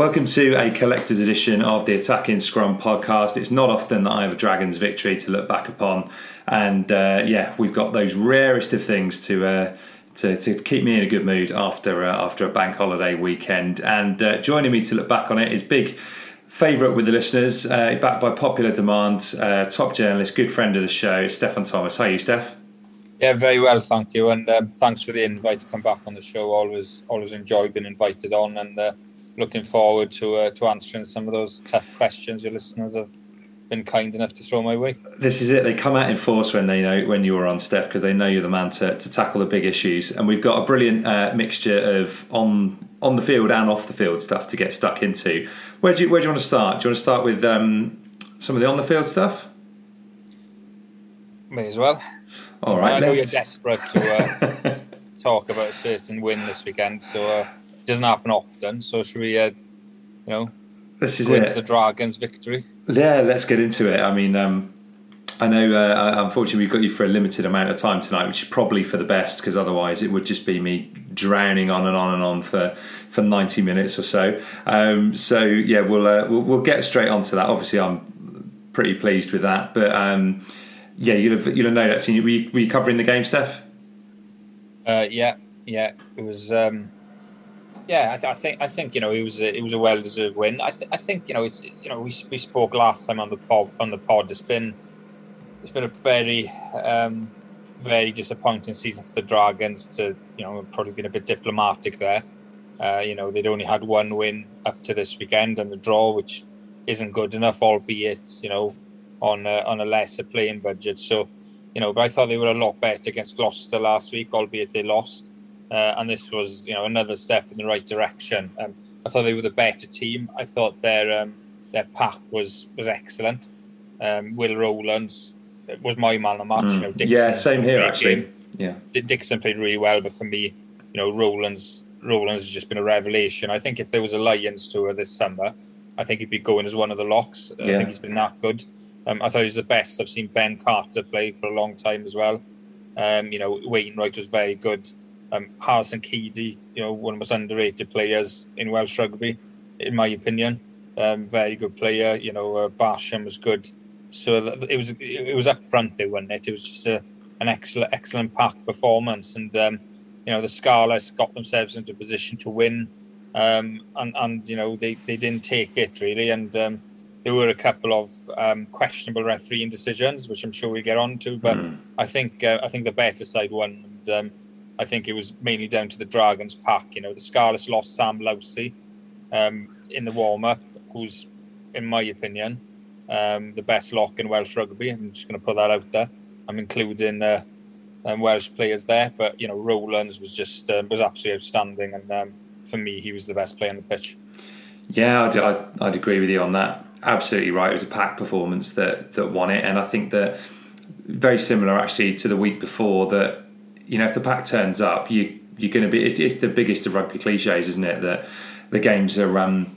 Welcome to a collector's edition of the Attacking Scrum podcast. It's not often that I have a Dragons victory to look back upon, and uh, yeah, we've got those rarest of things to. Uh, to, to keep me in a good mood after uh, after a bank holiday weekend, and uh, joining me to look back on it is big favourite with the listeners, uh, backed by popular demand, uh, top journalist, good friend of the show, Steffan Thomas. How are you, Steph? Yeah, very well, thank you, and um, thanks for the invite to come back on the show. Always, always enjoy being invited on, and looking forward to uh, to answering some of those tough questions your listeners have been kind enough to throw my way. This is it. They come out in force when they know when you are on, Steph, because they know you're the man to, to tackle the big issues. And we've got a brilliant uh, mixture of on on the field and off the field stuff to get stuck into. Where do you where do you want to start? Do you want to start with um, some of the on the field stuff? May as well. All right. I know you're desperate to uh, talk about a certain win this weekend, so uh, doesn't happen often. So should we, uh, you know, This is go into the Dragons' victory? Yeah, let's get into it. I mean, um, I know. Uh, unfortunately, we've got you for a limited amount of time tonight, which is probably for the best, because otherwise it would just be me drowning on and on and on for for ninety minutes or so. Um, so yeah, we'll, uh, we'll we'll get straight onto that. Obviously, I'm pretty pleased with that, but um, yeah, you'll have you'll have. Seen were you, were you covering the game, Steph? Uh, yeah, yeah, it was. Um, yeah, I, th- I think I think you know it was a, it was a well deserved win. I, th- I think you know it's you know we, we spoke last time on the pod on the pod. It's been it's been a very um, very disappointing season for the Dragons. To you know probably been a bit diplomatic there. Uh, you know they'd only had one win up to this weekend and the draw, which isn't good enough, albeit you know on a, on a lesser playing budget. So you know, but I thought they were a lot better against Gloucester last week, albeit they lost. Uh, and this was, you know, another step in the right direction. Um, I thought they were the better team. I thought their um, their pack was was excellent. Um, Will Rowlands was my man of the match. You know, Dixon Mm. yeah, same here actually. game. Yeah, D- Dixon played really well, but for me, you know, Rowlands Rowlands has just been a revelation. I think if there was a Lions tour this summer, I think he'd be going as one of the locks. I think he's been that good. Um, I thought he was the best I've seen Ben Carter play for a long time as well. Um, you know, Wainwright was very good. Um, Harrison Keddie, you know, one of the most underrated players in Welsh rugby, in my opinion. Um, very good player. You know, uh, Basham was good. So it was it was up front they won it. It was just a, an excellent excellent pack performance, and um, you know the Scarlets got themselves into a position to win, um, and and you know they, they didn't take it really, and um, there were a couple of um, questionable refereeing decisions, which I'm sure we'll get on to. But I think uh, I think the better side won, and um, I think it was mainly down to the Dragons pack. You know, the Scarlets lost Sam Lousi, um, in the warm up, who's, in my opinion, um, the best lock in Welsh rugby. I'm just going to put that out there. I'm including uh, um, Welsh players there, but you know, Rowlands was just um, was absolutely outstanding, and um, for me, he was the best player on the pitch. Yeah, I'd, I'd, I'd, agree with you on that. Absolutely right. It was a pack performance that that won it, and I think that very similar actually to the week before. That you know, if the pack turns up, you you're going to be. It's, it's the biggest of rugby cliches, isn't it? That the games are. Um,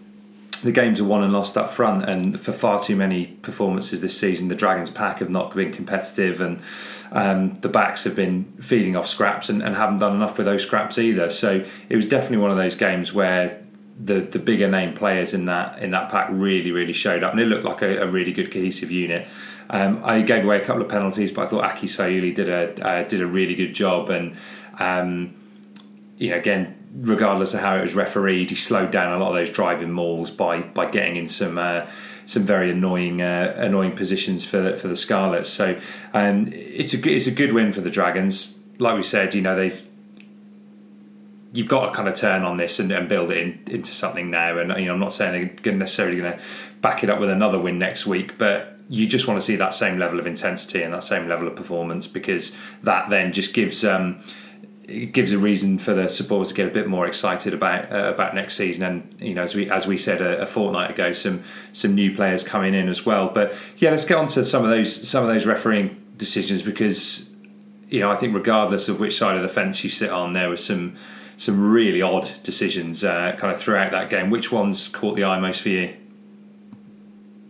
the games are won and lost up front, and for far too many performances this season, the Dragons pack have not been competitive, and um, the backs have been feeding off scraps and, and, haven't done enough with those scraps either. So it was definitely one of those games where the the bigger name players in that in that pack really really showed up, and it looked like a, a really good cohesive unit. Um, I gave away a couple of penalties, but I thought Aki Seiuli did a uh, did a really good job, and um, you know again regardless of how it was refereed, he slowed down a lot of those driving mauls by by getting in some uh, some very annoying uh, annoying positions for the, for the Scarlets. So um, it's a it's a good win for the Dragons. Like we said, you know they've you've got to kind of turn on this and, and build it in, into something now. And you know I'm not saying they're necessarily going to back it up with another win next week, but you just want to see that same level of intensity and that same level of performance because that then just gives um, it gives a reason for the supporters to get a bit more excited about uh, about next season. And you know, as we as we said a, a, fortnight ago, some some new players coming in as well. But yeah, let's get on to some of those some of those refereeing decisions because you know I think regardless of which side of the fence you sit on, there were some some really odd decisions uh, kind of throughout that game. Which ones caught the eye most for you?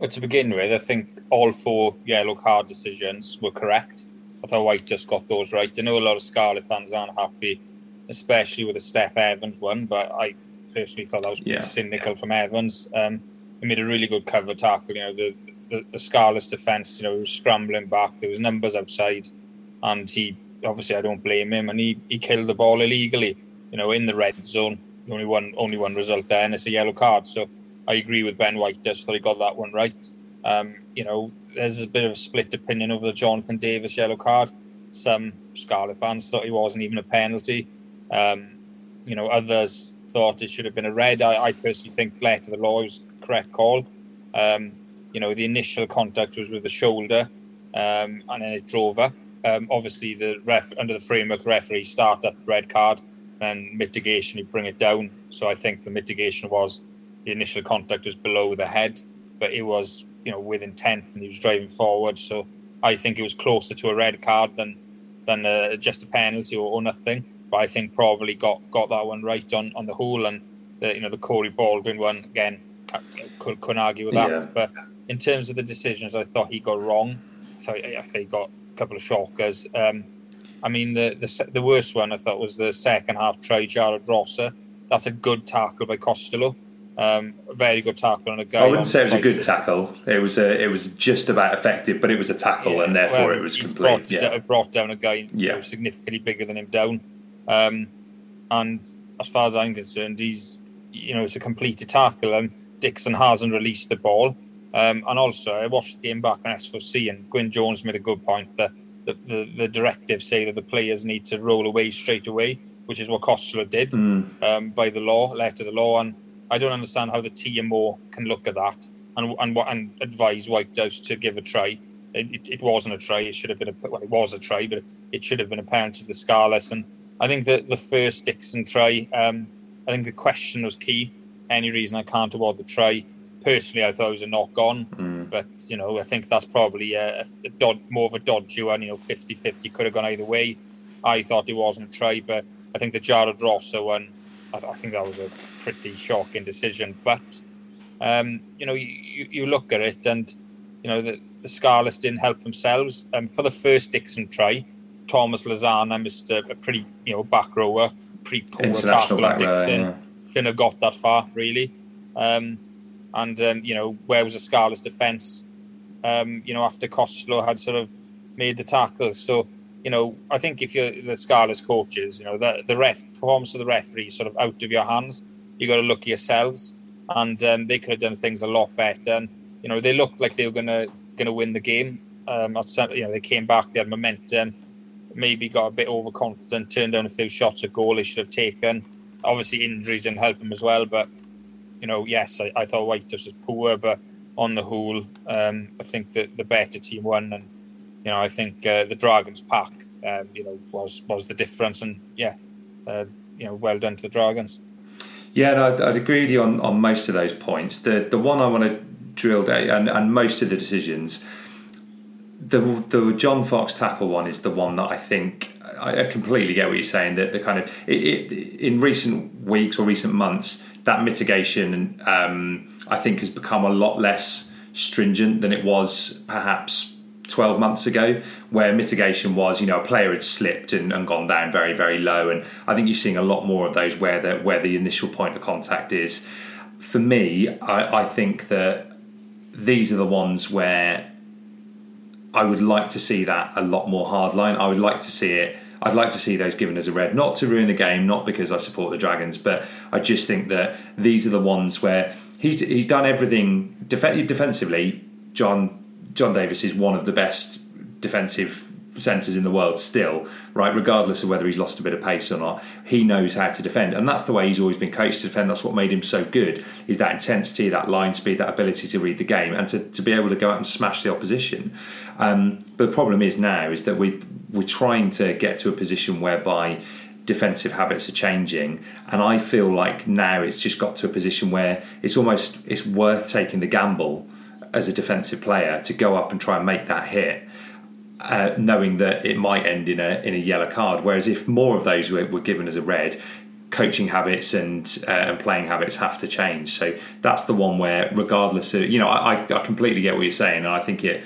Well, to begin with, I think all four yellow card decisions were correct. I thought White just got those right. I know a lot of Scarlet fans aren't happy, especially with the Steff Evans one, but I personally thought that was pretty yeah. cynical from Evans. Um, he made a really good cover tackle. You know, the the, the Scarlet's defence, you know, he was scrambling back. There was numbers outside, and he obviously I don't blame him, and he, he killed the ball illegally. You know, in the red zone. Only one only one result there, and it's a yellow card. So I agree with Ben White. Just thought he got that one right. Um, you know, there's a bit of a split opinion over the Jonathan Davies yellow card. Some Scarlet fans thought it wasn't even a penalty. Um, you know, others thought it should have been a red. I, I personally think letter the law was correct call. Um, you know, the initial contact was with the shoulder, um, and then it drove her. Um, obviously, the ref under the framework, referee start up red card, then mitigation, you bring it down. So I think the mitigation was the initial contact was below the head, but it was you know with intent and he was driving forward. So I think it was closer to a red card than than uh, just a penalty or, or, nothing. But I think probably got got that one right on on the whole. And the, you know the Corey Baldwin one again could, couldn't argue with that. Yeah. But in terms of the decisions, I thought he got wrong. I thought, I thought he got a couple of shockers. Um, I mean, the, the the worst one I thought was the second half try, Jared Rosser. That's a good tackle by Costelow. Um, a very good tackle on a guy. I wouldn't say it was a good tackle. It was a, it was just about effective, but it was a tackle, yeah, and therefore well, it was complete. Brought, yeah. brought down a guy yeah. significantly bigger than him down, um, and as far as I'm concerned, he's you know it's a completed tackle. And Dixon hasn't released the ball, um, and also I watched the game back on S4C, and Gwyn Jones made a good point that the, the, the directives say that the players need to roll away straight away, which is what Costelow did mm. um, by the law, letter of the law, and I don't understand how the TMO can look at that and and and advise Whitehouse to give a try. It, it, wasn't a try. It should have been a well, it was a try, but it should have been a penalty to the Scarlets. And I think that the first Dixon try, um, I think the question was key. Any reason I can't award the try? Personally, I thought it was a knock on, mm. but you know, I think that's probably a, a dod, more of a dodgy one. You know, 50-50 could have gone either way. I thought it wasn't a try, but I think the Rosser one I, I think that was a pretty shocking decision. But um, you know, you, you look at it, and you know the, the Scarlets didn't help themselves. Um, for the first Dixon try, Tomas Lezana missed a, a pretty you know back rower, pretty poor tackle on Dixon. Yeah. Shouldn't have got that far really. Um, and um, you know where was the Scarlets defence? Um, you know after Costelow had sort of made the tackle, so you know, I think if you're the Scarlets coaches, you know, the the ref performance of the referee sort of out of your hands. You got to look at yourselves, and um, they could have done things a lot better. And you know, they looked like they were gonna gonna win the game. Um, you know, they came back, they had momentum. Maybe got a bit overconfident, turned down a few shots at goal they should have taken. Obviously, injuries didn't help them as well, but you know, yes, I, I thought Whitehouse was poor, but on the whole, um, I think that the better team won, and you know, I think uh, the Dragons pack, um, you know, was was the difference, and yeah, uh, you know, well done to the Dragons. Yeah, I'd, I'd, agree with you on, on most of those points. The the one I want to drill down, and, and most of the decisions, the the John Fox tackle one is the one that I think I completely get what you're saying. That the kind of it, it, in recent weeks or recent months, that mitigation um, I think has become a lot less stringent than it was perhaps 12 months ago, where mitigation was, you know, a player had slipped and, and, gone down very, very low. And I think you're seeing a lot more of those where the, where the initial point of contact is. For me, I, I think that these are the ones where I would like to see that a lot more hardline. I would like to see it. I'd like to see those given as a red, not to ruin the game, not because I support the Dragons, but I just think that these are the ones where he's he's done everything def- defensively. John John Davies is one of the best defensive centres in the world still, right? Regardless of whether he's lost a bit of pace or not, he knows how to defend, and that's the way he's always been coached to defend. That's what made him so good: is that intensity, that line speed, that ability to read the game, and to, to be able to go out and smash the opposition. Um, but the problem is now is that we we're trying to get to a position whereby defensive habits are changing and i feel like now it's just got to a position where it's almost it's worth taking the gamble as a defensive player to go up and try and make that hit, uh, knowing that it might end in a in a yellow card. Whereas if more of those were, were given as a red, coaching habits and uh, and playing habits have to change. So that's the one where, regardless of you know, I, I completely get what you're saying, and I think it.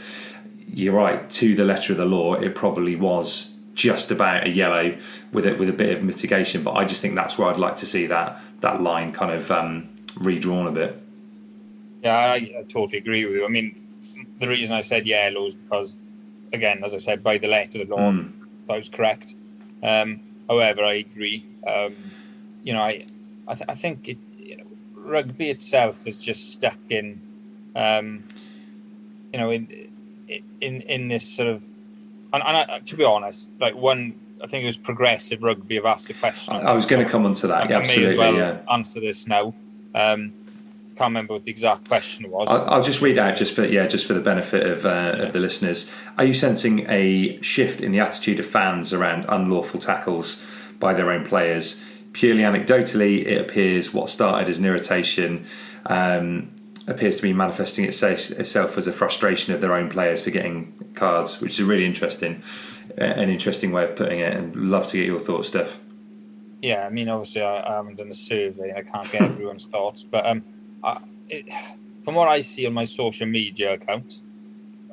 You're right. To the letter of the law, it probably was just about a yellow with it with a bit of mitigation. But I just think that's where I'd like to see that that line kind of um, redrawn a bit. Yeah, I, I, totally agree with you. I mean, the reason I said yellow is because, again, as I said, by the letter of the law, mm. I was correct. Um, however, I agree. Um, you know, I, I, th- I think it, you know, rugby itself is just stuck in, um, you know, in in in this sort of, and, and I, to be honest, like one I think it was progressive rugby have asked the question. I, was going to come on to that. Yeah, absolutely. Well yeah. answer this now. Um, can't remember what the exact question was. I'll, I'll just read out just for yeah, just for the benefit of, uh, yeah. of the listeners. Are you sensing a shift in the attitude of fans around unlawful tackles by their own players? Purely anecdotally, it appears what started as an irritation um, appears to be manifesting itself as a frustration of their own players for getting cards, which is really interesting, an interesting way of putting it. And love to get your thoughts, Steph. Yeah, I mean, obviously, I, I haven't done a survey and I can't get everyone's thoughts, but um, it, from what I see on my social media account,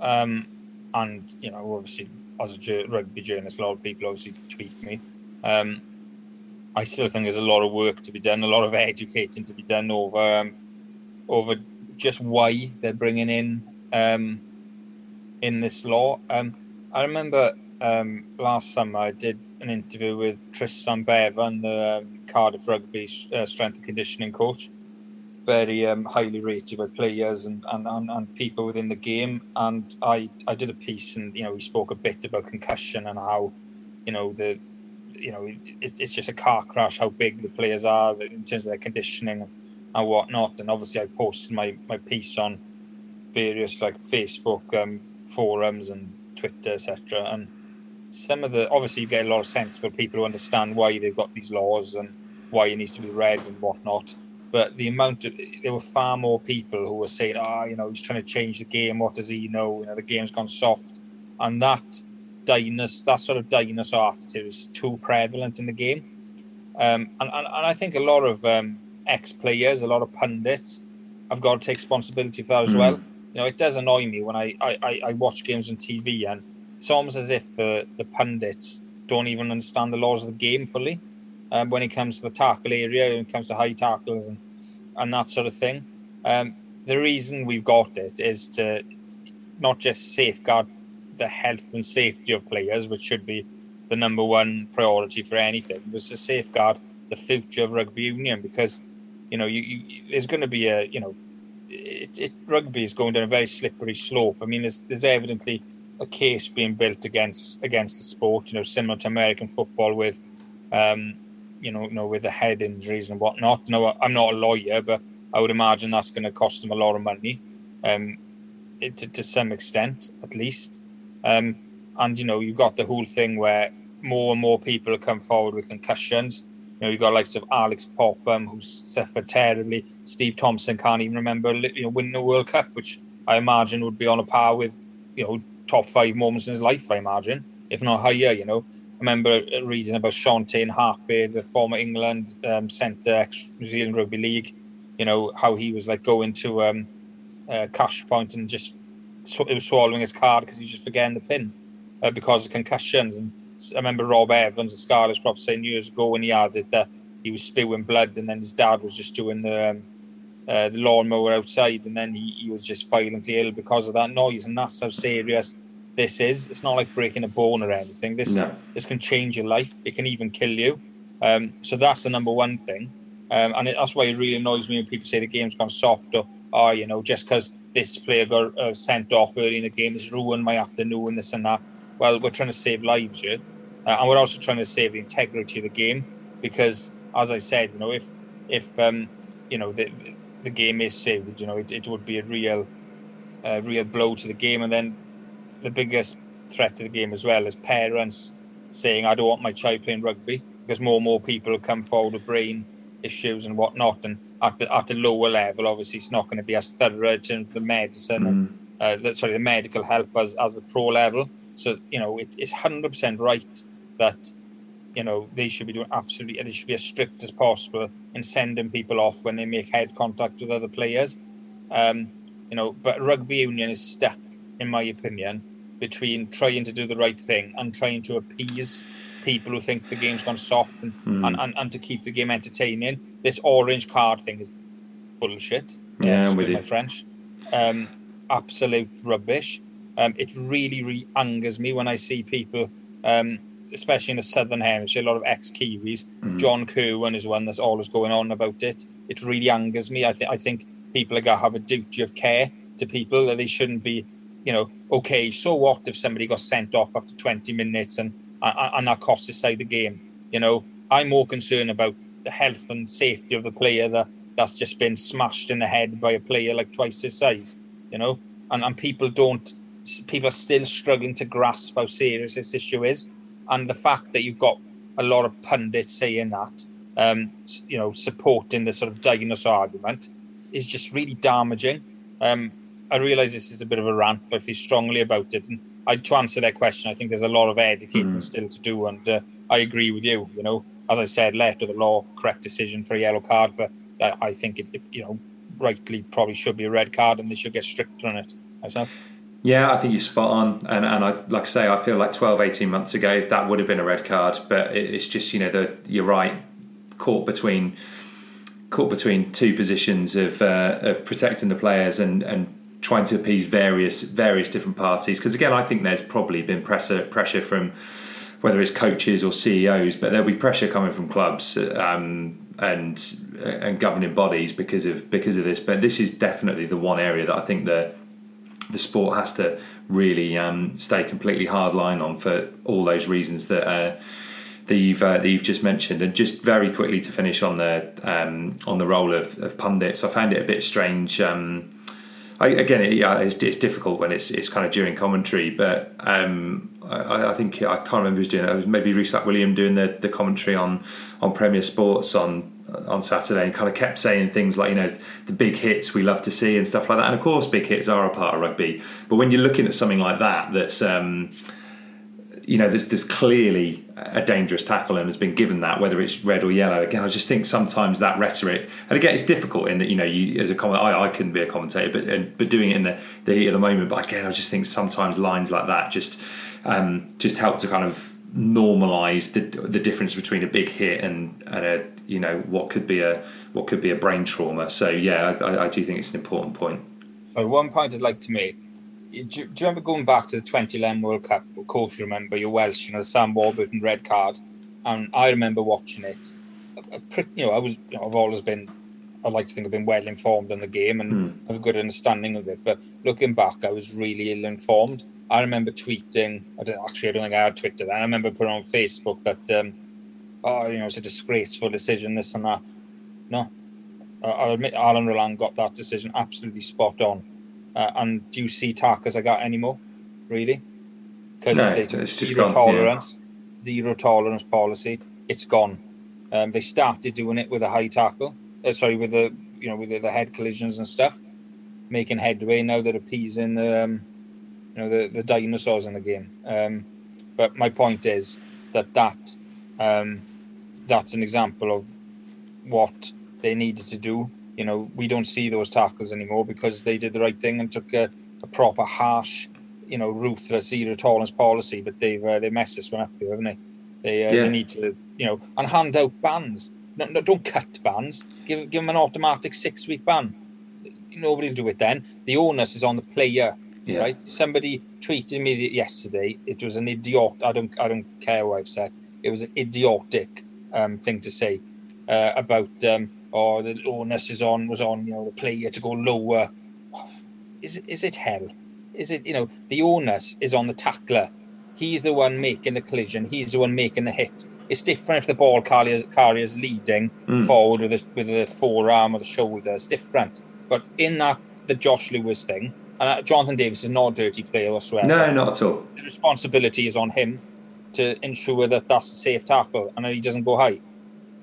um, and you know, obviously as a rugby journalist, a lot of people obviously tweet me. Um, I still think there's a lot of work to be done, a lot of educating to be done over um, over just why they're bringing in um, in this law. Um, I remember um, last summer I did an interview with Tristan Bevan, the um, Cardiff Rugby uh, strength and conditioning coach, very um, highly rated by players and, and, and, and, people within the game. And I, I did a piece, and you know, we spoke a bit about concussion and how, you know, the, you know, it, it's just a car crash. How big the players are in terms of their conditioning and whatnot. And obviously, I posted my my piece on various like Facebook um, forums and Twitter, etc. And some of the obviously you get a lot of sensible people who understand why they've got these laws and why it needs to be read and whatnot but the amount of there were far more people who were saying, "Ah, oh, you know, he's trying to change the game. What does he know? You know, the game's gone soft," and that dinosaur, that sort of dinosaur attitude is too prevalent in the game. Um, and, and, and I think a lot of um, ex-players, a lot of pundits, have got to take responsibility for that as mm. well. You know, it does annoy me when I, I, I watch games on TV and it's almost as if the, the pundits don't even understand the laws of the game fully um, when it comes to the tackle area, when it comes to high tackles and, and that sort of thing. Um, the reason we've got it is to not just safeguard the health and safety of players, which should be the number one priority for anything, but to safeguard the future of rugby union because you know you, you there's going to be a you know it, it, rugby is going down a very slippery slope. I mean, there's there's evidently a case being built against against the sport, you know, similar to American football with um, you know, you know, with the head injuries and whatnot. No, I'm not a lawyer, but I would imagine that's going to cost them a lot of money, um, to, to some extent at least. Um, and you know, you've got the whole thing where more and more people come forward with concussions. You know, you've got likes of Alix Popham, who's suffered terribly. Steve Thompson can't even remember, you know, winning the World Cup, which I imagine would be on a par with, you know, top five moments in his life. I imagine, if not higher. You know, remember reading about Shontayne Hape, the former England um, centre, ex New Zealand Rugby League. You know how he was like going to um, uh, cash point and just sw- was swallowing his card because he was just forgetting the pin uh, because of concussions. And I remember Rob Evans, the Scarlets prop, saying years ago when he had it that he was spewing blood, and then his dad was just doing the um, uh, the lawnmower outside, and then he, he was just violently ill because of that noise. And that's how serious this is. It's not like breaking a bone or anything. This No. this can change your life. It can even kill you. Um, so that's the number one thing. Um, and it, that's why it really annoys me when people say the game's gone soft or, oh, you know, just because this player got uh, sent off early in the game has ruined my afternoon, this and that. Well, we're trying to save lives here. Uh, and we're also trying to save the integrity of the game because, as I said, you know, if, if um, you know, the, the game is saved, you know, it, it would be a real, uh, real blow to the game. And then the biggest threat to the game as well is parents saying, I don't want my child playing rugby because more and more people have come forward with brain issues and whatnot. And at the, at the lower level, obviously, it's not going to be as thorough in terms of the medicine and uh, the, sorry, the medical help as, as the pro level. So, you know, it, it's 100% right that, you know, they should be doing absolutely, they should be as strict as possible in sending people off when they make head contact with other players. Um, you know, but rugby union is stuck, in my opinion, between trying to do the right thing and trying to appease people who think the game's gone soft and, and, and, and to keep the game entertaining. This orange card thing is bullshit. Yeah, with my French. Um, absolute rubbish. Um, it really, really angers me when I see people, um, especially in the southern hemisphere, a lot of ex-Kiwis. Mm. John Kirwan is one that's always going on about it. It really angers me. I think I think people are gonna have a duty of care to people that they shouldn't be. You know, okay, so what if somebody got sent off after 20 minutes and and, that costs us side the game? You know, I'm more concerned about the health and safety of the player that that's just been smashed in the head by a player like twice his size. You know, and and people don't. People are still struggling to grasp how serious this issue is, and the fact that you've got a lot of pundits saying that, um, you know, supporting the sort of dinosaur argument, is just really damaging. Um, I realise this is a bit of a rant, but I feel strongly about it. And I, to answer that question, I think there's a lot of educating still to do, and uh, I agree with you. You know, as I said, left of the law, correct decision for a yellow card, but uh, I think it, it, you know, rightly probably should be a red card, and they should get stricter on it. Myself. Yeah, I think you're spot on. And, and I, like I say, I feel like 12, 18 months ago, that would have been a red card. But it, it's just, you know, the, you're right, caught between caught between two positions of, uh, of protecting the players and, and trying to appease various various different parties. Because again, I think there's probably been pressure pressure from whether it's coaches or CEOs, but there'll be pressure coming from clubs um, and and governing bodies because of because of this. But this is definitely the one area that I think the the sport has to really um, stay completely hard line on for all those reasons that uh, that you've uh, that you've just mentioned. And just very quickly to finish on the um, on the role of, of pundits, I found it a bit strange. Um, I, again, it, yeah, it's, it's difficult when it's it's kind of during commentary, but um, I, I think I can't remember who's doing it. It was maybe Reece William doing the, the commentary on on Premier Sports on on Saturday, and kind of kept saying things like you know the big hits we love to see and stuff like that. And of course, big hits are a part of rugby, but when you're looking at something like that, that's um, you know, there's, there's clearly a dangerous tackle and has been given that, whether it's red or yellow. Again, I just think sometimes that rhetoric, and again, it's difficult in that you know, you as a comment, I, I couldn't be a commentator, but and, but doing it in the, the heat of the moment. But again, I just think sometimes lines like that just um, just help to kind of normalise the the difference between a big hit and and a you know what could be a what could be a brain trauma. So yeah, I, I do think it's an important point. So one point I'd like to make. Do you, do you remember going back to the 2011 World Cup? Of course, you remember. You're Welsh, you know, the Sam Warburton red card, and I remember watching it. A- a pretty- You know, I was. You know, I've always been. I like to think I've been well informed on the game and have a good understanding of it. But looking back, I was really ill informed. I remember tweeting. I don't, actually, I don't think I had Twitter. then. I remember putting on Facebook that, um, oh, you know, it's a disgraceful decision, this and that. No, I'll admit Alain Rolland got that decision absolutely spot on. Uh, and do you see Tarkas I got anymore? Really? Because No, they just zero gone, tolerance, zero tolerance policy. It's gone. Um, they started doing it with a high tackle. Uh, sorry, with the you know with the, the head collisions and stuff, making headway. Now they're appeasing the um, you know the, the dinosaurs in the game. Um, but my point is that that um, that's an example of what they needed to do. You know, we don't see those tackles anymore because they did the right thing and took a, a proper harsh, you know, ruthless zero tolerance policy. But they've uh, they messed this one up here, haven't they? They, uh, Yeah. they need to, you know, and hand out bans. No, no, don't cut bans. Give give them an automatic six week ban. Nobody will do it then. The onus is on the player, Yeah. right? Somebody tweeted me yesterday. It was an idiot. I don't I don't care what I've said. It was an idiotic um, thing to say uh, about um, or the onus is on was on you know the player to go lower. Is it is it hell? Is it you know the onus is on the tackler? He's the one making the collision. He's the one making the hit. It's different if the ball carrier carrier's leading Mm. forward with the, with the forearm or the shoulder. It's different. But in that the Josh Lewis thing, and uh, Jonathan Davies is not a dirty player whatsoever No, not at all. the responsibility is on him to ensure that that's a safe tackle and that he doesn't go high.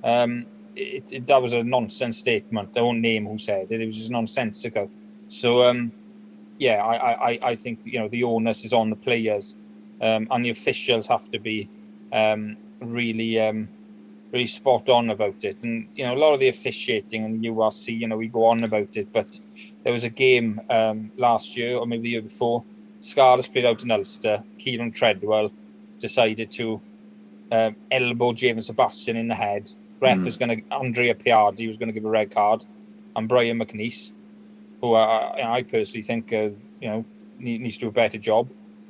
Um, it, it, that was a nonsense statement. I won't name who said it. It was just nonsensical. So, um, yeah, I, I, I- think you know the onus is on the players, um, and the officials have to be um, really, um, really spot on about it. And you know, a lot of the officiating and URC, you know, we go on about it, but there was a game um, last year or maybe the year before. Scarlets played out in Ulster. Kieran Treadwell decided to um, elbow Javan Sebastian in the head. Ref Mm. was going to Andrea Piardi was going to give a red card, and Brian MacNeice, who I, I personally think uh, you know needs to do a better job.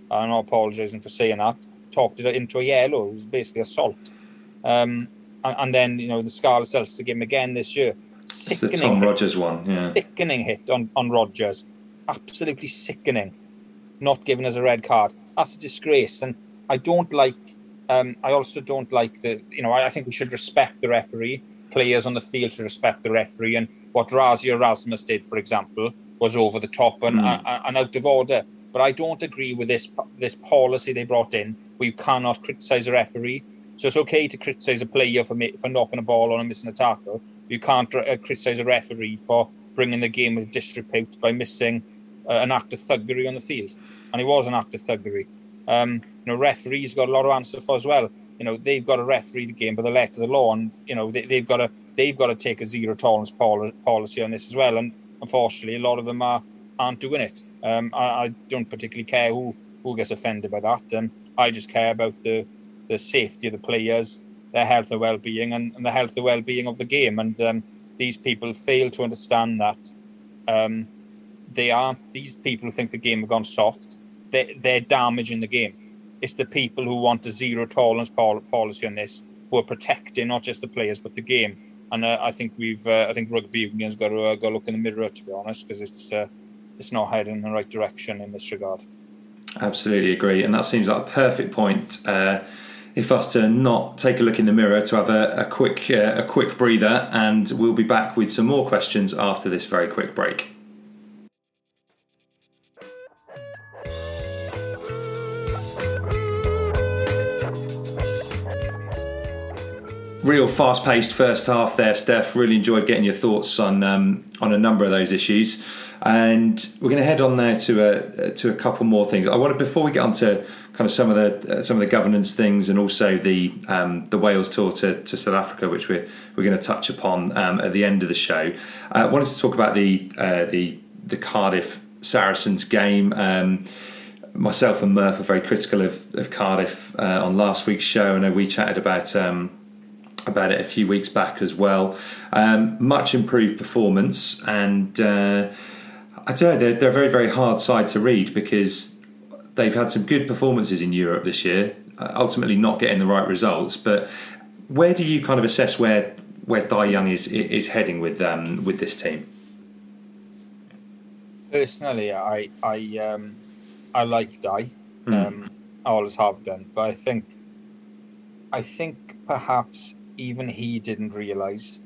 I'm not apologising for saying that. Talked it into a yellow. It was basically assault. Um, and, and then you know the Scarlets Ulster game again this year. It's the Tom hit. Rogers one. Yeah. Sickening hit on on Rogers. Absolutely sickening. Not giving us a red card. That's a disgrace. And I don't like. Um, I also don't like the. You know, I, I think we should respect the referee. Players on the field should respect the referee. And what Rassie Erasmus did, for example, was over the top and, Mm. and, and out of order. But I don't agree with this this policy they brought in, where you cannot criticise a referee. So it's okay to criticise a player for for knocking a ball on and missing a tackle. You can't uh, criticise a referee for bringing the game with disrepute by missing uh, an act of thuggery on the field, and it was an act of thuggery. Um, you know, referees got a lot of answer for as well. You know, they've got to referee the game by the letter of the law, and you know they, they've got to they've got to take a zero tolerance pol- policy on this as well. And unfortunately, a lot of them are aren't doing it. Um, I, I don't particularly care who who gets offended by that. Um, I just care about the the safety of the players, their health and well-being, and, and the health and well-being of the game. And um, these people fail to understand that um, they aren't. These people who think the game have gone soft, they're, they're damaging the game. It's the people who want a zero tolerance pol- policy on this who are protecting not just the players but the game. And uh, I think we've, uh, I think rugby union's got to uh, go look in the mirror to be honest, because it's uh, it's not heading in the right direction in this regard. Absolutely agree, and that seems like a perfect point. Uh, if us to not take a look in the mirror to have a, a quick uh, a quick breather, and we'll be back with some more questions after this very quick break. Real fast-paced first half there, Steph. Really enjoyed getting your thoughts on um, on a number of those issues, and we're going to head on there to a to a couple more things. I wanted before we get on to kind of some of the uh, some of the governance things and also the um, the Wales tour to, to South Africa, which we're we're going to touch upon um, at the end of the show. I wanted to talk about the uh, the the Cardiff Saracens game. Um, myself and Murph were very critical of, of Cardiff uh, on last week's show. I know we chatted about um, about it a few weeks back as well. Um, much improved performance, and uh, I don't know they're, they're a very very hard side to read because they've had some good performances in Europe this year. Uh, ultimately, not getting the right results. But where do you kind of assess where where Dai Young is is heading with um, with this team? Personally, I I um, I like Dai. Mm. Um, I always have done, but I think I think perhaps even he didn't realise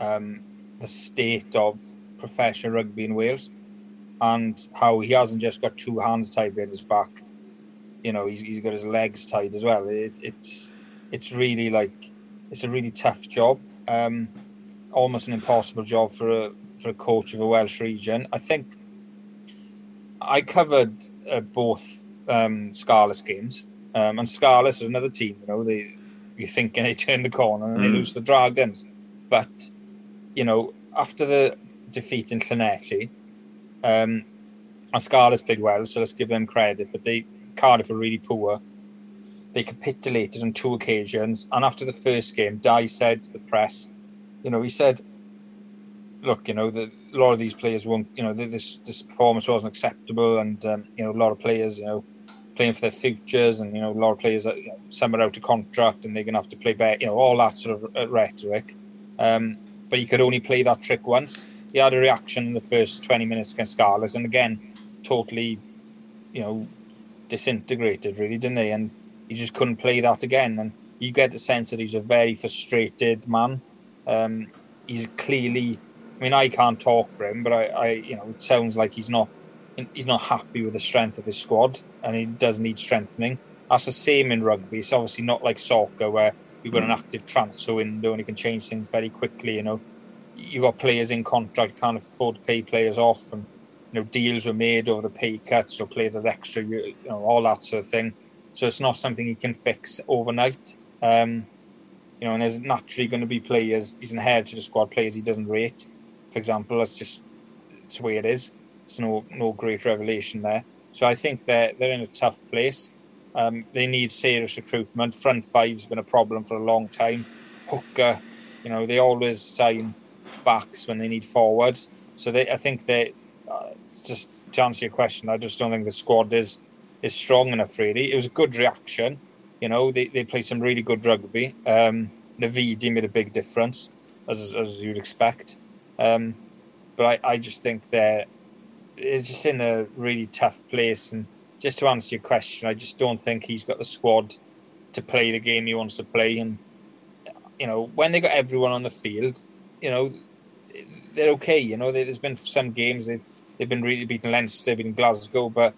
um, the state of professional rugby in Wales and how he hasn't just got two hands tied behind his back. You know, he's, he's got his legs tied as well. It, it's it's really like it's a really tough job, um, almost an impossible job for a for a coach of a Welsh region. I think I covered uh, both um, Scarlets games, um, and Scarlets is another team. You know, they you're thinking they turn the corner and mm. they lose the Dragons, but you know after the defeat in Llanelli, um, and Scarlets played well, so let's give them credit. But they Cardiff were really poor. They capitulated on two occasions, and after the first game, Dai said to the press, you know, he said, "Look, you know, the, a lot of these players won't, you know, this this performance wasn't acceptable, and um, you know, a lot of players, you know." Playing for their futures, and you know, a lot of players, are, you know, some are out of contract, and they're going to have to play back. You know, all that sort of uh, rhetoric. Um, but he could only play that trick once. He had a reaction in the first 20 minutes against Scarlets, and again, totally, you know, disintegrated, really, didn't he? And he just couldn't play that again. And you get the sense that he's a very frustrated man. Um, he's clearly, I mean, I can't talk for him, but I, I, you know, it sounds like he's not, he's not happy with the strength of his squad, and he does need strengthening. That's the same in rugby. It's obviously not like soccer where you've got an active transfer window and you can change things very quickly. You know, you got players in contract, can't afford to pay players off, and you know deals were made over the pay cuts, so players had extra, you know, all that sort of thing. So it's not something he can fix overnight. Um, you know, and there's naturally going to be players he's inherited a squad players he doesn't rate. For example, that's just it's the way it is. It's no no great revelation there. So I think they're they're in a tough place. Um, they need serious recruitment. Front five's been a problem for a long time. Hooker, you know, they always sign backs when they need forwards. So they, I think they, uh, just to answer your question, I just don't think the squad is is strong enough. Really, it was a good reaction. You know, they they play some really good rugby. Um, Navidi made a big difference, as as you'd expect. Um, but I, I just think they're it's just in a really tough place. And just to answer your question, I just don't think he's got the squad to play the game he wants to play. And you know, when they got everyone on the field, you know, they're okay. You know, there's been some games they've they've been really beating Leinster, beating Glasgow, but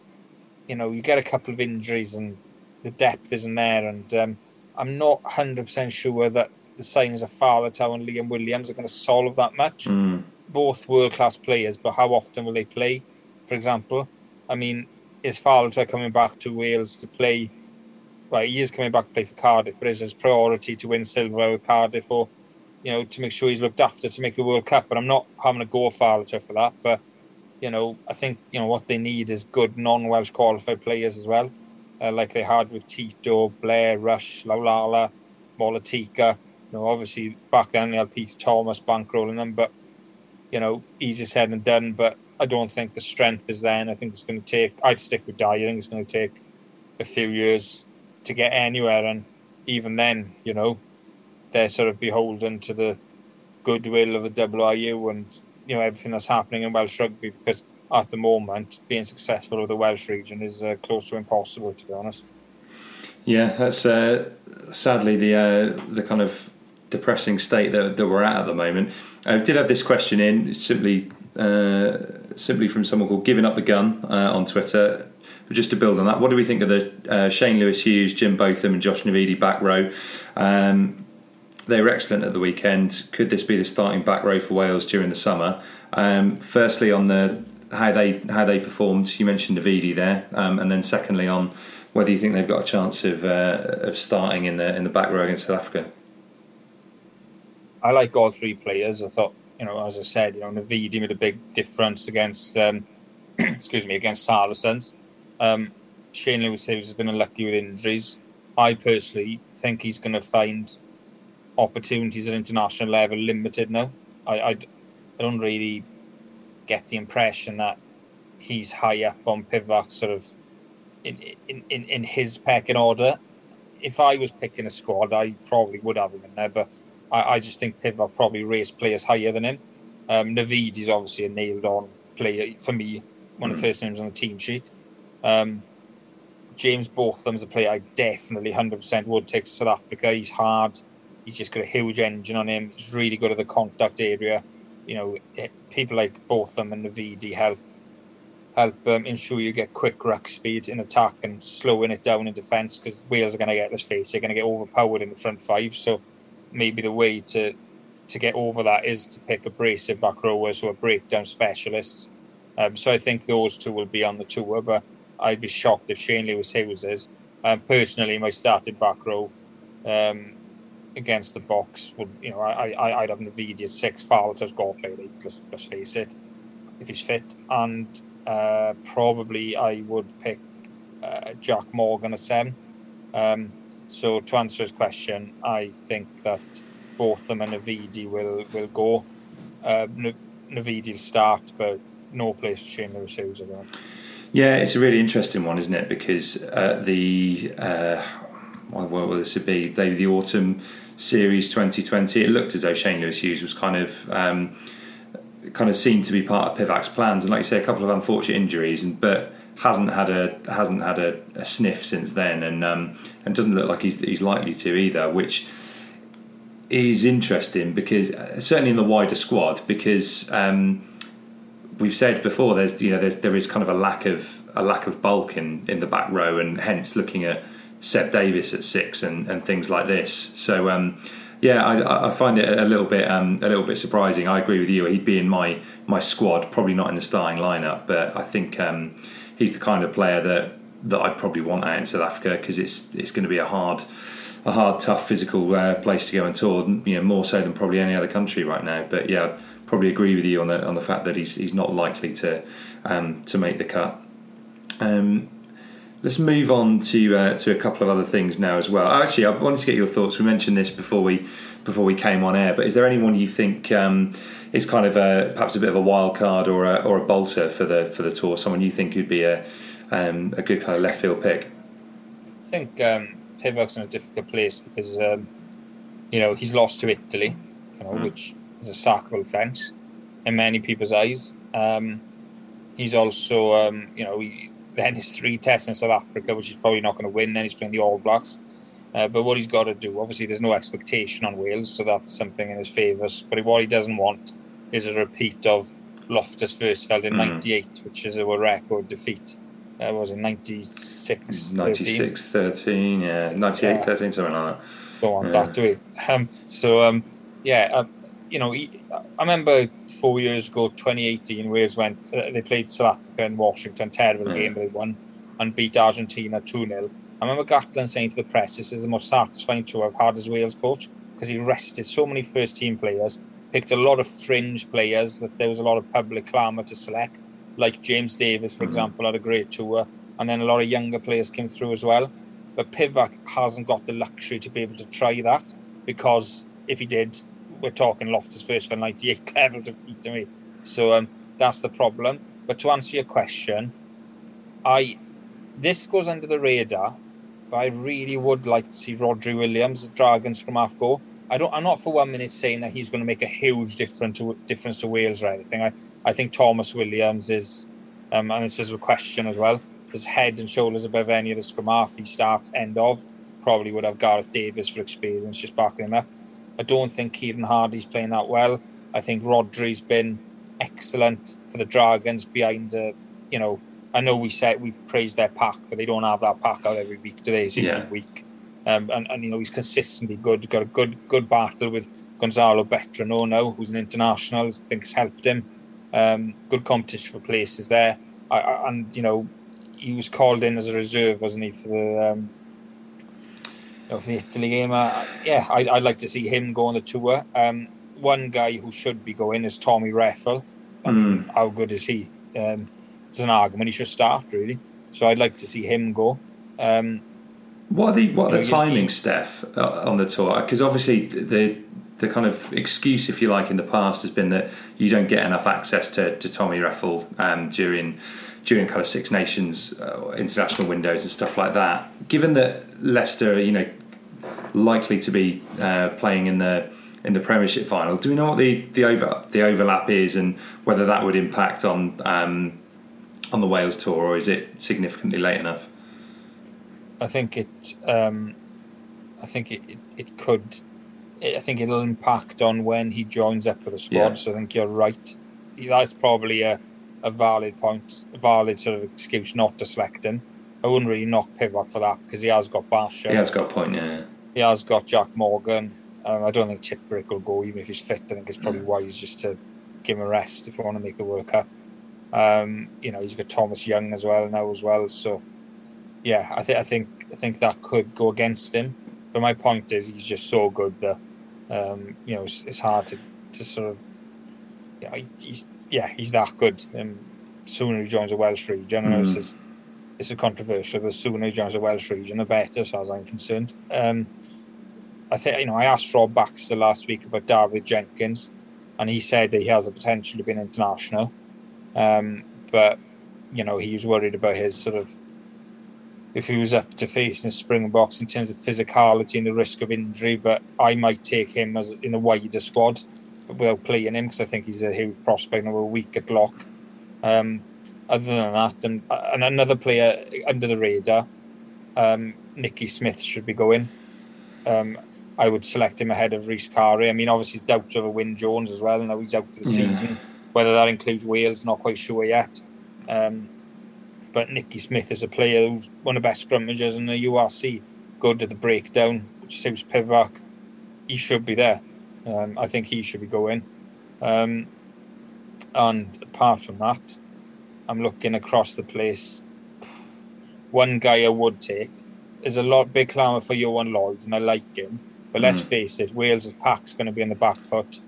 you know, you get a couple of injuries and the depth isn't there. And um, I'm not hundred percent sure that the signings of Faletau and Liam Williams are going to solve that much. Mm. Both world class players, but how often will they play? For example, I mean, is Faletau coming back to Wales to play? Well, he is coming back to play for Cardiff, but is his priority to win silver with Cardiff or you know, to make sure he's looked after to make the World Cup. But I'm not having a go at Farley for that. But you know, I think you know what they need is good non-Welsh qualified players as well, uh, like they had with Tito, Blair, Rush, Laulala, Molitika. You know, obviously back then they had Peter Thomas bankrolling them, but you know, easier said than done. But I don't think the strength is there, and I think it's going to take. I'd stick with Dai. I think it's going to take a few years to get anywhere, and even then, you know, they're sort of beholden to the goodwill of the WRU and you know everything that's happening in Welsh rugby because at the moment being successful with the Welsh region is uh, close to impossible to be honest. Yeah, that's uh, sadly the uh, the kind of depressing state that, that we're at at the moment. I did have this question in simply uh, simply from someone called Giving Up the Gun uh, on Twitter. Just to build on that, what do we think of the uh, Shane Lewis Hughes, Jim Botham, and Josh Navidi back row? Um, they were excellent at the weekend. Could this be the starting back row for Wales during the summer? Um, firstly, on the how they how they performed, you mentioned Navidi there, um, and then secondly on whether you think they've got a chance of uh, of starting in the in the back row against South Africa. I like all three players. I thought, you know, as I said, you know, Navidi made a big difference against, um, excuse me, against Saracens. Um, Shane Lewis has been unlucky with injuries. I personally think he's going to find opportunities at international level limited now. I, I, I don't really get the impression that he's high up on Pivac sort of in, in, in, in his pecking order. If I was picking a squad, I probably would have him in there, but I, I just think Pivac probably raised players higher than him. Um, Navid is obviously a nailed on player for me, one mm. of the first names on the team sheet. Um, James Botham's a player I definitely 100% would take to South Africa. He's hard. He's just got a huge engine on him. He's really good at the contact area. you know, it, people like Botham and Navidi help help um, ensure you get quick ruck speed in attack and slowing it down in defence because Wales are going to get, let's face they're going to get overpowered in the front five. So maybe the way to to get over that is to pick abrasive back rowers are breakdown specialists. Um, so I think those two will be on the tour, but I'd be shocked if Shane Lewis Hughes is. Um, personally, my starting back row um, against the Boks would, you know, I, I, I'd have Navidi at six, Fowles as goal player let's, let's face it, if he's fit. And uh, probably I would pick uh, Jack Morgan at seven. Um, so to answer his question, I think that both them and Navidi will will go. Uh, Navidi will start, but no place for Shane Hughes about. Yeah, it's a really interesting one, isn't it? Because uh, the uh, what will this be? The, the autumn series 2020. It looked as though Shane Lewis Hughes was kind of. Um, kind of seemed to be part of Pivac's plans, and like you say, a couple of unfortunate injuries, and but hasn't had a hasn't had a, a sniff since then, and um, and doesn't look like he's, he's likely to either, which is interesting because uh, certainly in the wider squad because um, we've said before there's you know there's there is kind of a lack of a lack of bulk in in the back row, and hence looking at Seb Davies at six and, and things like this. So. Um, yeah, I, I, find it a little bit um, a little bit surprising. I agree with you. He'd be in my my squad, probably not in the starting lineup, but I think um, he's the kind of player that that I'd probably want out in South Africa because it's it's going to be a hard a hard, tough physical uh, place to go and tour. You know, more so than probably any other country right now. But yeah, probably agree with you on the on the fact that he's he's not likely to um, to make the cut. Um, let's move on to uh, to a couple of other things now as well. Actually, I wanted to get your thoughts. We mentioned this before we before we came on air, but is there anyone you think um, is kind of a, perhaps a bit of a wild card or a, or a bolter for the for the tour? Someone you think would be a um, a good kind of left field pick? I think um, Pivac's in a difficult place because um, you know he's lost to Italy, you know, mm. which is a sackable offence in many people's eyes. Um, he's also, um, you know, he, then his three tests in South Africa, which he's probably not going to win. Then he's playing the All Blacks. Uh, but what he's got to do, obviously, there's no expectation on Wales, so that's something in his favour. But what he doesn't want is a repeat of Loftus Versfeld in '98, mm. which is a record defeat That was it 96 96 13 yeah 98 yeah. 13 something like that go on yeah. that do it um, so um, yeah uh, you know I remember four years ago 2018 Wales went uh, they played South Africa and Washington terrible mm. game they won and beat Argentina 2-0 I remember Gatland saying to the press this is the most satisfying tour I've had as Wales coach because he rested so many first team players picked a lot of fringe players that there was a lot of public clamour to select like James Davies, for mm-hmm. example, had a great tour, and then a lot of younger players came through as well. But Pivac hasn't got the luxury to be able to try that because if he did, we're talking Loftus Versfeld 98 level defeat to me. So um, that's the problem. But to answer your question, I this goes under the radar, but I really would like to see Rhodri Williams, Dragons from half go. I don't. I'm not for one minute saying that he's going to make a huge difference to difference to Wales or anything. I, I think Tomos Williams is, um, and this is a question as well. His head and shoulders above any of the scrum half he starts end of. Probably would have Gareth Davies for experience just backing him up. I don't think Kieran Hardy's playing that well. I think Rhodri's been excellent for the Dragons behind the, you know, I know we said we praised their pack, but they don't have that pack out every week, do they? It's yeah. week. Um, and, and you know he's consistently good. Got a good good battle with Gonzalo Bertranou now, who's an international. I think has helped him. Um, good competition for places there. I, I, and you know he was called in as a reserve, wasn't he, for the um, you know, for the Italy game? Uh, yeah, I, would like to see him go on the tour. Um, one guy who should be going is Tommy Reffell. I mean, mm. how good is he? Um, there's an argument he should start really. So I'd like to see him go. Um, what are the what are the timings, Steph, uh, on the tour? Because obviously the the kind of excuse, if you like, in the past has been that you don't get enough access to, to Tommy Reffell um, during during kind of Six Nations uh, international windows and stuff like that. Given that Leicester, you know, likely to be uh, playing in the in the Premiership final, do we know what the the over the overlap is and whether that would impact on um, on the Wales tour, or is it significantly late enough? I think it. Um, I think it, it, it could I think it'll impact on when he joins up with the squad. Yeah. So I think you're right. That's probably a, a valid point, a valid sort of excuse not to select him. I wouldn't really knock Pivac for that because he has got Basham. He has got point, yeah. He has got Jack Morgan. Um, I don't think Tipuric will go even if he's fit. I think it's probably wise just to give him a rest if we want to make the World Cup. Um, you know, he's got Thomas Young as well now as well. So yeah, I think I think I think that could go against him. But my point is, he's just so good that um, you know it's, it's hard to, to sort of yeah he- he's yeah he's that good. And sooner he joins the Welsh region, I know this Mhm. is this is controversial, but the sooner he joins the Welsh region, the better, as far as I'm concerned. Um, I think you know I asked Rob Baxter last week about Dafydd Jenkins, and he said that he has the potential to be an international, um, but you know he was worried about his sort of if he was up to facing Springboks in terms of physicality and the risk of injury. But I might take him as in the wider squad, but without playing him because I think he's a huge prospect and we're weak at lock. Um, other than that, and, and another player under the radar, um, Nicky Smith should be going. Um, I would select him ahead of Rhys Carré. I mean, obviously, doubts over Wyn Jones as well. Now he's out for the Yeah. season. Whether that includes Wales, not quite sure yet. Um, but Nicky Smith is a player who's one of the best scrummagers in the URC. Good at the breakdown, which suits Pivac. He should be there. Um, I think he should be going. Um, and apart from that, I'm looking across the place. One guy I would take is a lot big clamour for Ioan Lloyd, and I like him. But let's Mm. face it, Wales' pack's going to be on the back foot.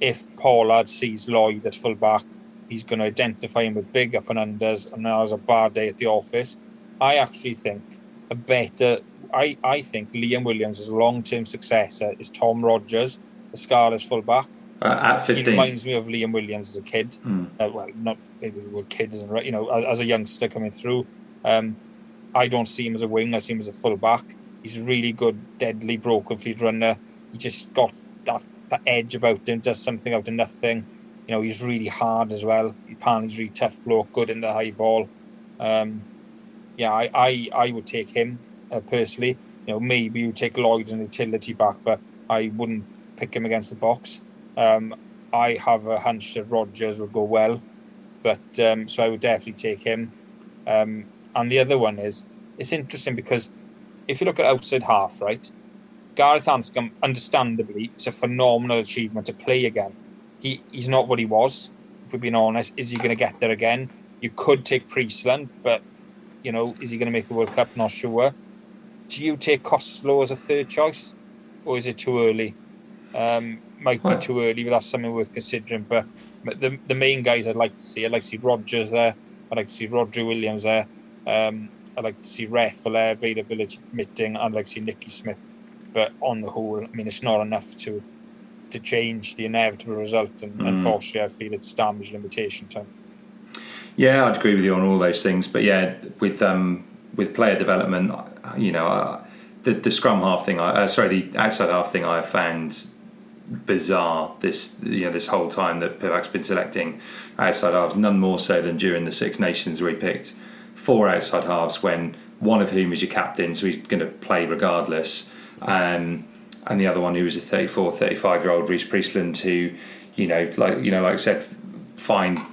If Pollard sees Lloyd at full back, he's going to identify him with big up and unders, and now has a bad day at the office. I actually think a better. I, I think Liam Williams' long term successor is Tom Rogers, the Scarlets fullback. Uh, at He reminds me of Liam Williams as a kid. Mm. Uh, well, not maybe the word kid isn't right. You know, as, as a youngster coming through, um, I don't see him as a wing. I see him as a fullback. He's a really good, deadly broken field runner. He just got that, that edge about him. Does something out of nothing. You know, he's really hard as well. Apparently, really tough bloke, good in the high ball. Um, yeah, I, I, I would take him uh, personally. You know, maybe you take Lloyd and utility back, but I wouldn't pick him against the Boks. Um, I have a hunch that Rogers would go well, but um, so I would definitely take him. Um, and the other one is it's interesting because if you look at outside half, right, Gareth Anscombe, understandably, it's a phenomenal achievement to play again. He he's not what he was. If we're being honest, is he going to get there again? You could take Priestland, but you know, is he going to make the World Cup? Not sure. Do you take Costelow as a third choice, or is it too early? Um, might be too early, but that's something worth considering. But the the main guys I'd like to see, I'd like to see Rogers there. I'd like to see Roger Williams there. Um, I'd like to see Reffell availability permitting. I'd like to see Nicky Smith. But on the whole, I mean, it's not enough to to change the inevitable result. And Mm. unfortunately, I feel it's damage limitation time. Yeah, I'd agree with you on all those things. But yeah, with um, with player development, you know, uh, the the scrum half thing, I, uh, sorry, the outside half thing, I found bizarre. This you know this whole time that Pivac's been selecting outside halves, none more so than during the Six Nations where he picked four outside halves when one of whom is your captain, so he's going to play regardless. Um, and the other one who was a 34, 35 year old Rhys Priestland who, you know, like you know, like I said, fine,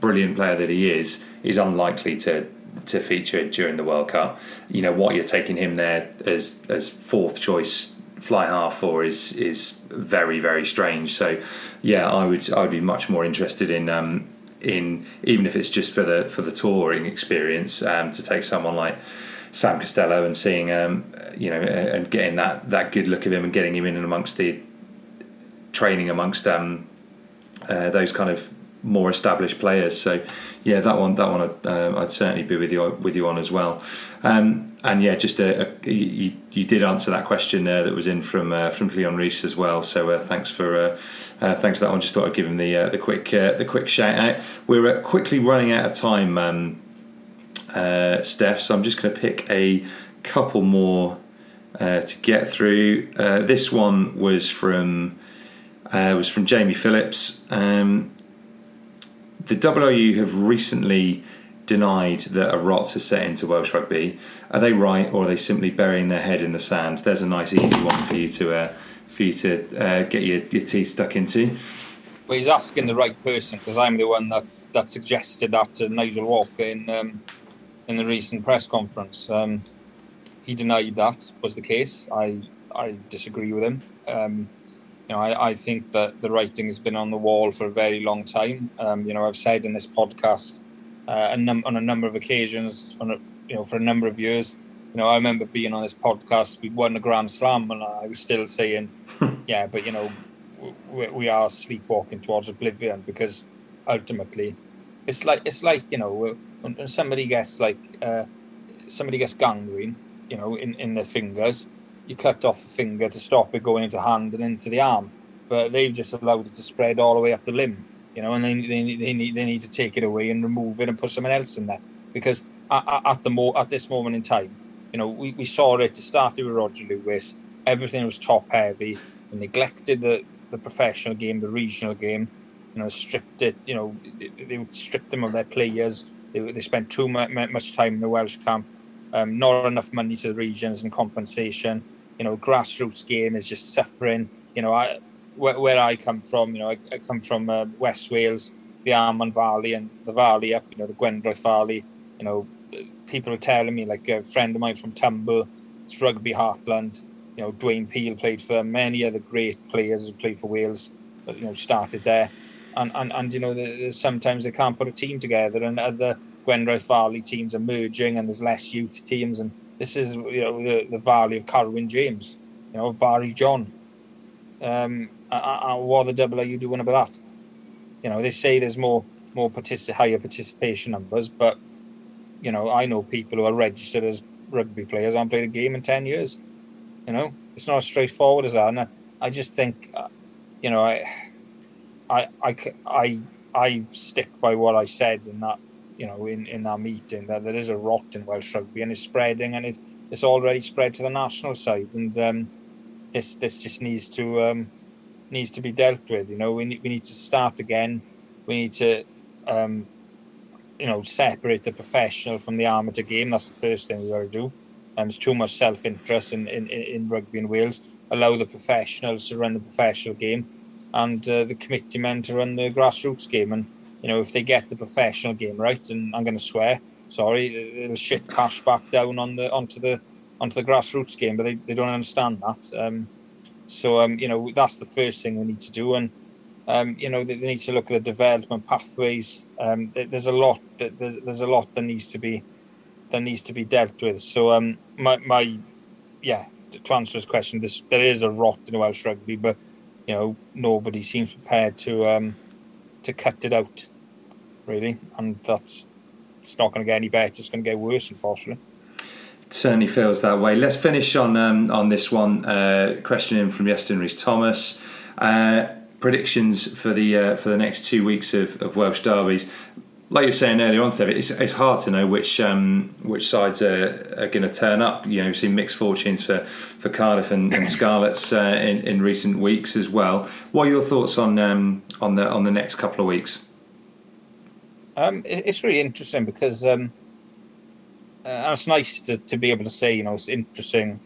brilliant player that he is, is unlikely to to feature during the World Cup. You know what you're taking him there as as fourth choice fly half for is is very very strange. So yeah, I would I would be much more interested in um, in even if it's just for the for the touring experience um, to take someone like Sam Costelow and seeing um, you know and getting that that good look of him and getting him in and amongst the training amongst um, uh, those kind of more established players. So yeah, that one that one I'd, um, I'd certainly be with you with you on as well. Um, and yeah, just a, a, you, you did answer that question uh, that was in from uh, from Leon Reese as well. So uh, thanks for uh, uh, thanks for that one. Just thought I'd give him the uh, the quick uh, the quick shout out. We're uh, quickly running out of time, um, uh, Steph. So I'm just going to pick a couple more uh, to get through. Uh, this one was from uh, was from Jamie Phillips. Um, the WRU have recently denied that a rot has set into Welsh rugby. Are they right, or are they simply burying their head in the sand? There's a nice easy one for you to uh, for you to uh, get your, your teeth stuck into. Well, he's asking the right person because I'm the one that, that suggested that to Nigel Walker in um, in the recent press conference. Um, he denied that was the case. I I disagree with him. Um, you know, I, I think that the writing has been on the wall for a very long time. Um, you know, I've said in this podcast uh, a num- on a number of occasions, on a, you know, for a number of years. You know, I remember being on this podcast. We won a Grand Slam, and I was still saying, "Yeah, but you know, we, we are sleepwalking towards oblivion because ultimately, it's like it's like you know, when, when somebody gets like uh, somebody gets gangrene, you know, in in their fingers." you cut off a finger to stop it going into hand and into the arm. But they've just allowed it to spread all the way up the limb, you know, and they, they, they need they need to take it away and remove it and put something else in there because at, at the mo- at this moment in time, you know, we, we saw it to start with Roger Lewis. Everything was top heavy and neglected the, the professional game, the regional game. You know, stripped it. You know, they, they would strip them of their players. They, they spent too much, time in the Welsh camp. Um, not enough money to the regions and compensation you know, grassroots game is just suffering. You know, I where, where I come from, you know, I, I come from uh, West Wales, the Amman Valley and the valley up, you know, the Gwendraeth Valley. You know, people are telling me, like a friend of mine from Tumble, it's rugby heartland. You know, Dwayne Peel played for many other great players who played for Wales. You know, started there, and and, and you know, there's sometimes they can't put a team together, and other Gwendraeth Valley teams are merging, and there's less youth teams, and this is you know the, the value of Carwyn James, you know, of Barry John. Um, what the double are you doing about that? You know, they say there's more more higher participation numbers, but you know, I know people who are registered as rugby players haven't played a game in ten years. You know, it's not as straightforward as that. And I, I just think, uh, you know, I, I, I, I, I stick by what I said in that you know, in, in that meeting that there is a rot in Welsh rugby and it's spreading and it, it's already spread to the national side and um, this this just needs to um, needs to be dealt with. You know, we need, we need to start again. We need to um, you know separate the professional from the amateur game. That's the first thing we got to do. Um, there's too much self interest in, in, in rugby in Wales. Allow the professionals to run the professional game and uh, the committee men to run the grassroots game and you know, if they get the professional game right, and I'm going to swear, sorry, it'll shit cash back down on the onto the onto the grassroots game, but they, they don't understand that. Um, so um, you know, that's the first thing we need to do, and um, you know, they, they, need to look at the development pathways. Um, there's a lot that there's, there's a lot that needs to be that needs to be dealt with. So um, my my yeah, to answer his question, this there is a rot in Welsh rugby, but you know, nobody seems prepared to um, to cut it out really, and that's it's not going to get any better. It's going to get worse, unfortunately. It certainly feels that way. Let's finish on um, on this one uh, question in from Iestyn Rhys Thomas. Uh, predictions for the uh, for the next two weeks of, of Welsh derbies. Like you were saying earlier on, Steve, it's, it's hard to know which um, which sides are, are going to turn up. You know, we've seen mixed fortunes for, for Cardiff and, and Scarlets uh, in, in recent weeks as well. What are your thoughts on um, on the on the next couple of weeks? Um, it, it's really interesting because um, uh, it's nice to, to be able to say, you know, it's interesting,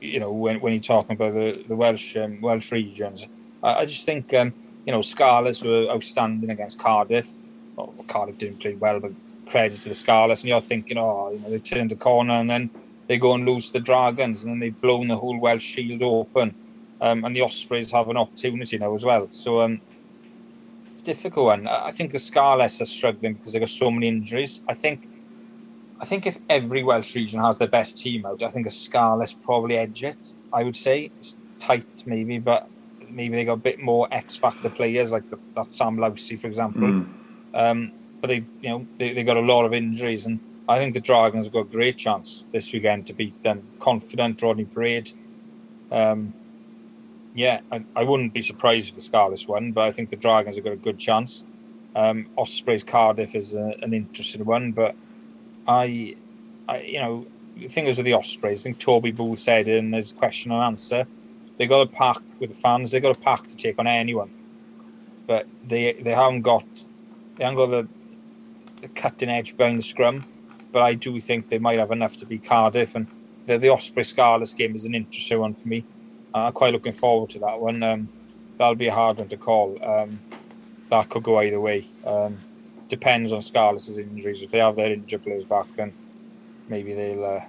you know, when, when you're talking about the, the Welsh um, Welsh regions. I, I just think, um, you know, Scarlets were outstanding against Cardiff. Well, Cardiff didn't play well, but credit to the Scarlets. And you're thinking, oh, you know, they turned the corner and then they go and lose the Dragons and then they've blown the whole Welsh shield open. Um, and the Ospreys have an opportunity now as well. So, um, it's difficult one. I think the Scarlets are struggling because they've got so many injuries. I think, I think if every Welsh region has their best team out, I think a Scarlets probably edge it. I would say it's tight, maybe, but maybe they got a bit more X factor players like the, that Sam Lousi, for example. Mm. Um, but they've, you know, they they got a lot of injuries, and I think the Dragons have got a great chance this weekend to beat them. Confident, Rodney Parade. Um, yeah, I, I, wouldn't be surprised if the Scarlets won, but I think the Dragons have got a good chance. Um, Ospreys Cardiff is a, an interesting one, but I, I, you know, the thing is with the Ospreys, I think Toby Booth said in his question and answer, they got a pack with the fans, they got a pack to take on anyone, but they they haven't got they haven't got the, the cutting edge behind the scrum. But I do think they might have enough to be Cardiff, and the, the Osprey Scarlets game is an interesting one for me. I'm quite looking forward to that one. Um, that'll be a hard one to call. Um, that could go either way. Um, depends on Scarlets' injuries. If they have their injured players back, then maybe they'll uh,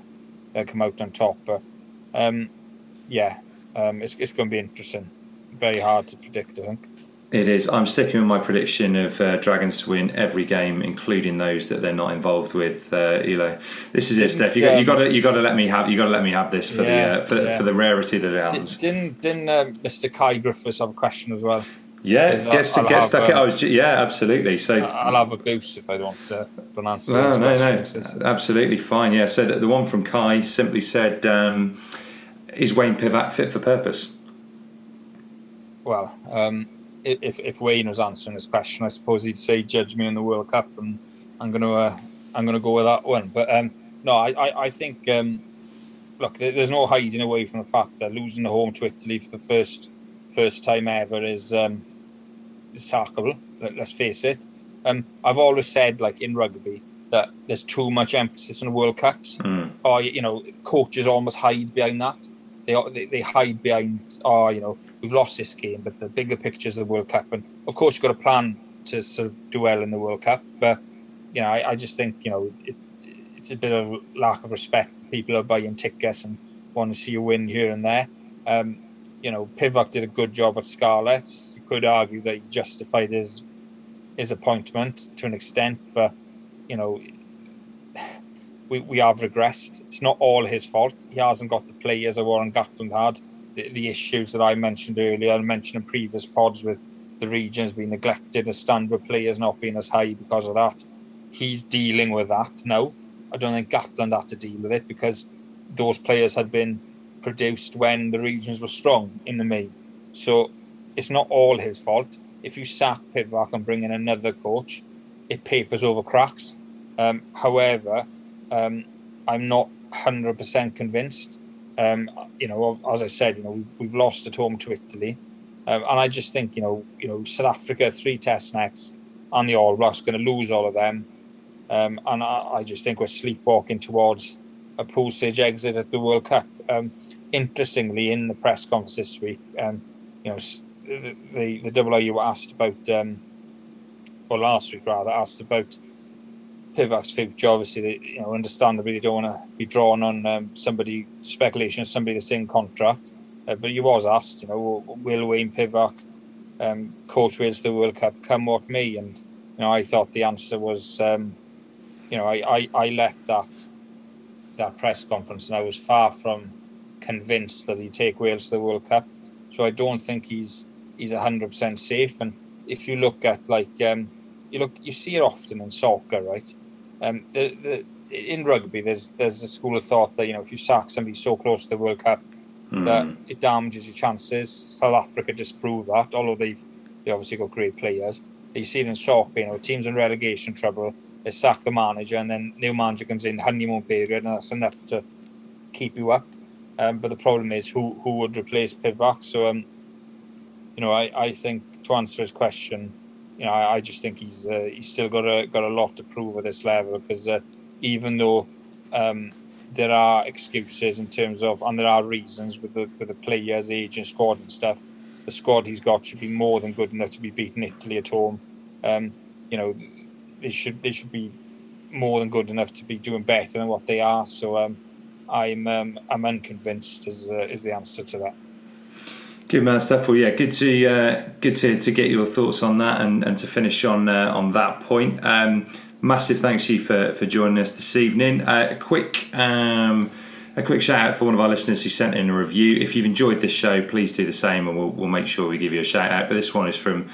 they'll come out on top. But um, yeah, um, it's it's going to be interesting. Very hard to predict, I think. It is. I'm sticking with my prediction of uh, Dragons to win every game, including those that they're not involved with. Uh, Elo, this is it, Steph. You, got, you got to you got to let me have you got to let me have this for Yeah, the uh, for, yeah. for the rarity that it happens. Didn't didn't uh, Mr. Kai Griffiths have a question as well? Yeah, Is that- get, I'll get have, stuck. um, I was yeah, absolutely. So I'll have a goose if I don't uh, pronounce No, no, no, questions. absolutely fine. Yeah, so the the one from Kai simply said, um, "Is Wayne Pivac fit for purpose?" Well, um, if if Wayne was answering this question, I suppose he'd say, "Judge me in the World Cup," and I'm gonna uh, I'm gonna go with that one. But um, no, I I, I think um, look, there's no hiding away from the fact that losing the home to Italy for the first first time ever is um, is sackable. Let, let's face it. Um, I've always said, like in rugby, that there's too much emphasis on the World Cups. Mm. Or you know, coaches almost hide behind that. They, they hide behind, oh, you know, we've lost this game, but the bigger picture is the World Cup. And of course, you've got a plan to sort of do well in the World Cup. But you know, I, I just think you know it, it's a bit of lack of respect people are buying tickets and want to see you win here and there. Um, you know, Pivac did a good job at Scarlet. You could argue that he justified his his appointment to an extent, but you know, we, we have regressed. It's not all his fault. He hasn't got the players that Warren Gatland had. The, the issues that I mentioned earlier, I mentioned in previous pods with the regions being neglected, the standard of players not being as high because of that. He's dealing with that now. I don't think Gatland had to deal with it because those players had been produced when the regions were strong in the main. So it's not all his fault. If you sack Pivac and bring in another coach, it papers over cracks. Um, however, um, I'm not 100% convinced. Um, you know, as I said, you know, we've, we've lost at home to Italy, um, and I just think, you know, you know, South Africa three tests next, and the All Blacks going to lose all of them, um, and I, I just think we're sleepwalking towards a pool stage exit at the World Cup. Um, interestingly, in the press conference this week, um, you know, the the, the were asked about, um, or last week rather, asked about Pivac's future. Obviously, you know, understandably, they don't want to be drawn on um, somebody speculation somebody that's in contract. Uh, but he was asked, you know, will Wayne Pivac um, coach Wales the World Cup come what may? And you know, I thought the answer was, um, you know, I, I, I left that that press conference and I was far from convinced that he'd take Wales to the World Cup. So I don't think he's he's hundred percent safe. And if you look at like um, you look, you see it often in soccer, right? Um, the, the, in rugby, there's there's a school of thought that you know if you sack somebody so close to the World Cup that it damages your chances. South Africa disproved that, although they've they obviously got great players. You see it in soccer, you know, teams in relegation trouble, they sack the manager, and then new manager comes in, honeymoon period, and that's enough to keep you up. Um, but the problem is who who would replace Pivac. So um, you know, I, I think to answer his question, you know, I, I just think he's uh, he's still got a got a lot to prove at this level because uh, even though um, there are excuses in terms of and there are reasons with the with the players, age and squad and stuff, the squad he's got should be more than good enough to be beating Italy at home. Um, you know, they should they should be more than good enough to be doing better than what they are. So um, I'm um, I'm unconvinced is uh, is the answer to that. Good man, Steph. Well, yeah, good to uh, good to, to get your thoughts on that and, and to finish on uh, on that point. Um, massive thanks to you for, for joining us this evening. Uh, a quick um, a quick shout out for one of our listeners who sent in a review. If you've enjoyed this show, please do the same, and we'll, we'll make sure we give you a shout out. But this one is from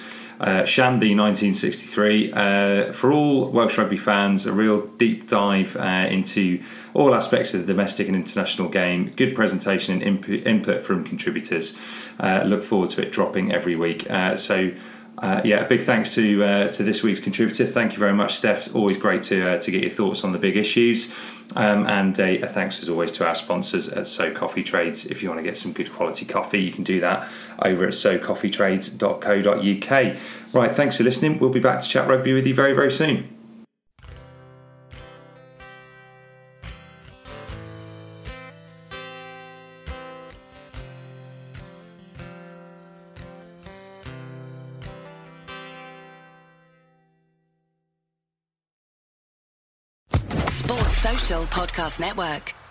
uh, Shandy 1963. Uh, for all Welsh rugby fans, a real deep dive uh, into all aspects of the domestic and international game. Good presentation and input, input from contributors. Uh, look forward to it dropping every week. Uh, so. Uh, yeah, a big thanks to uh, to this week's contributor. Thank you very much, Steph. It's always great to uh, to get your thoughts on the big issues. Um, and a, a thanks as always to our sponsors at So Coffee Trades. If you want to get some good quality coffee, you can do that over at socoffeetrades.co.uk. Right, thanks for listening. We'll be back to chat rugby with you very very soon. Podcast Network.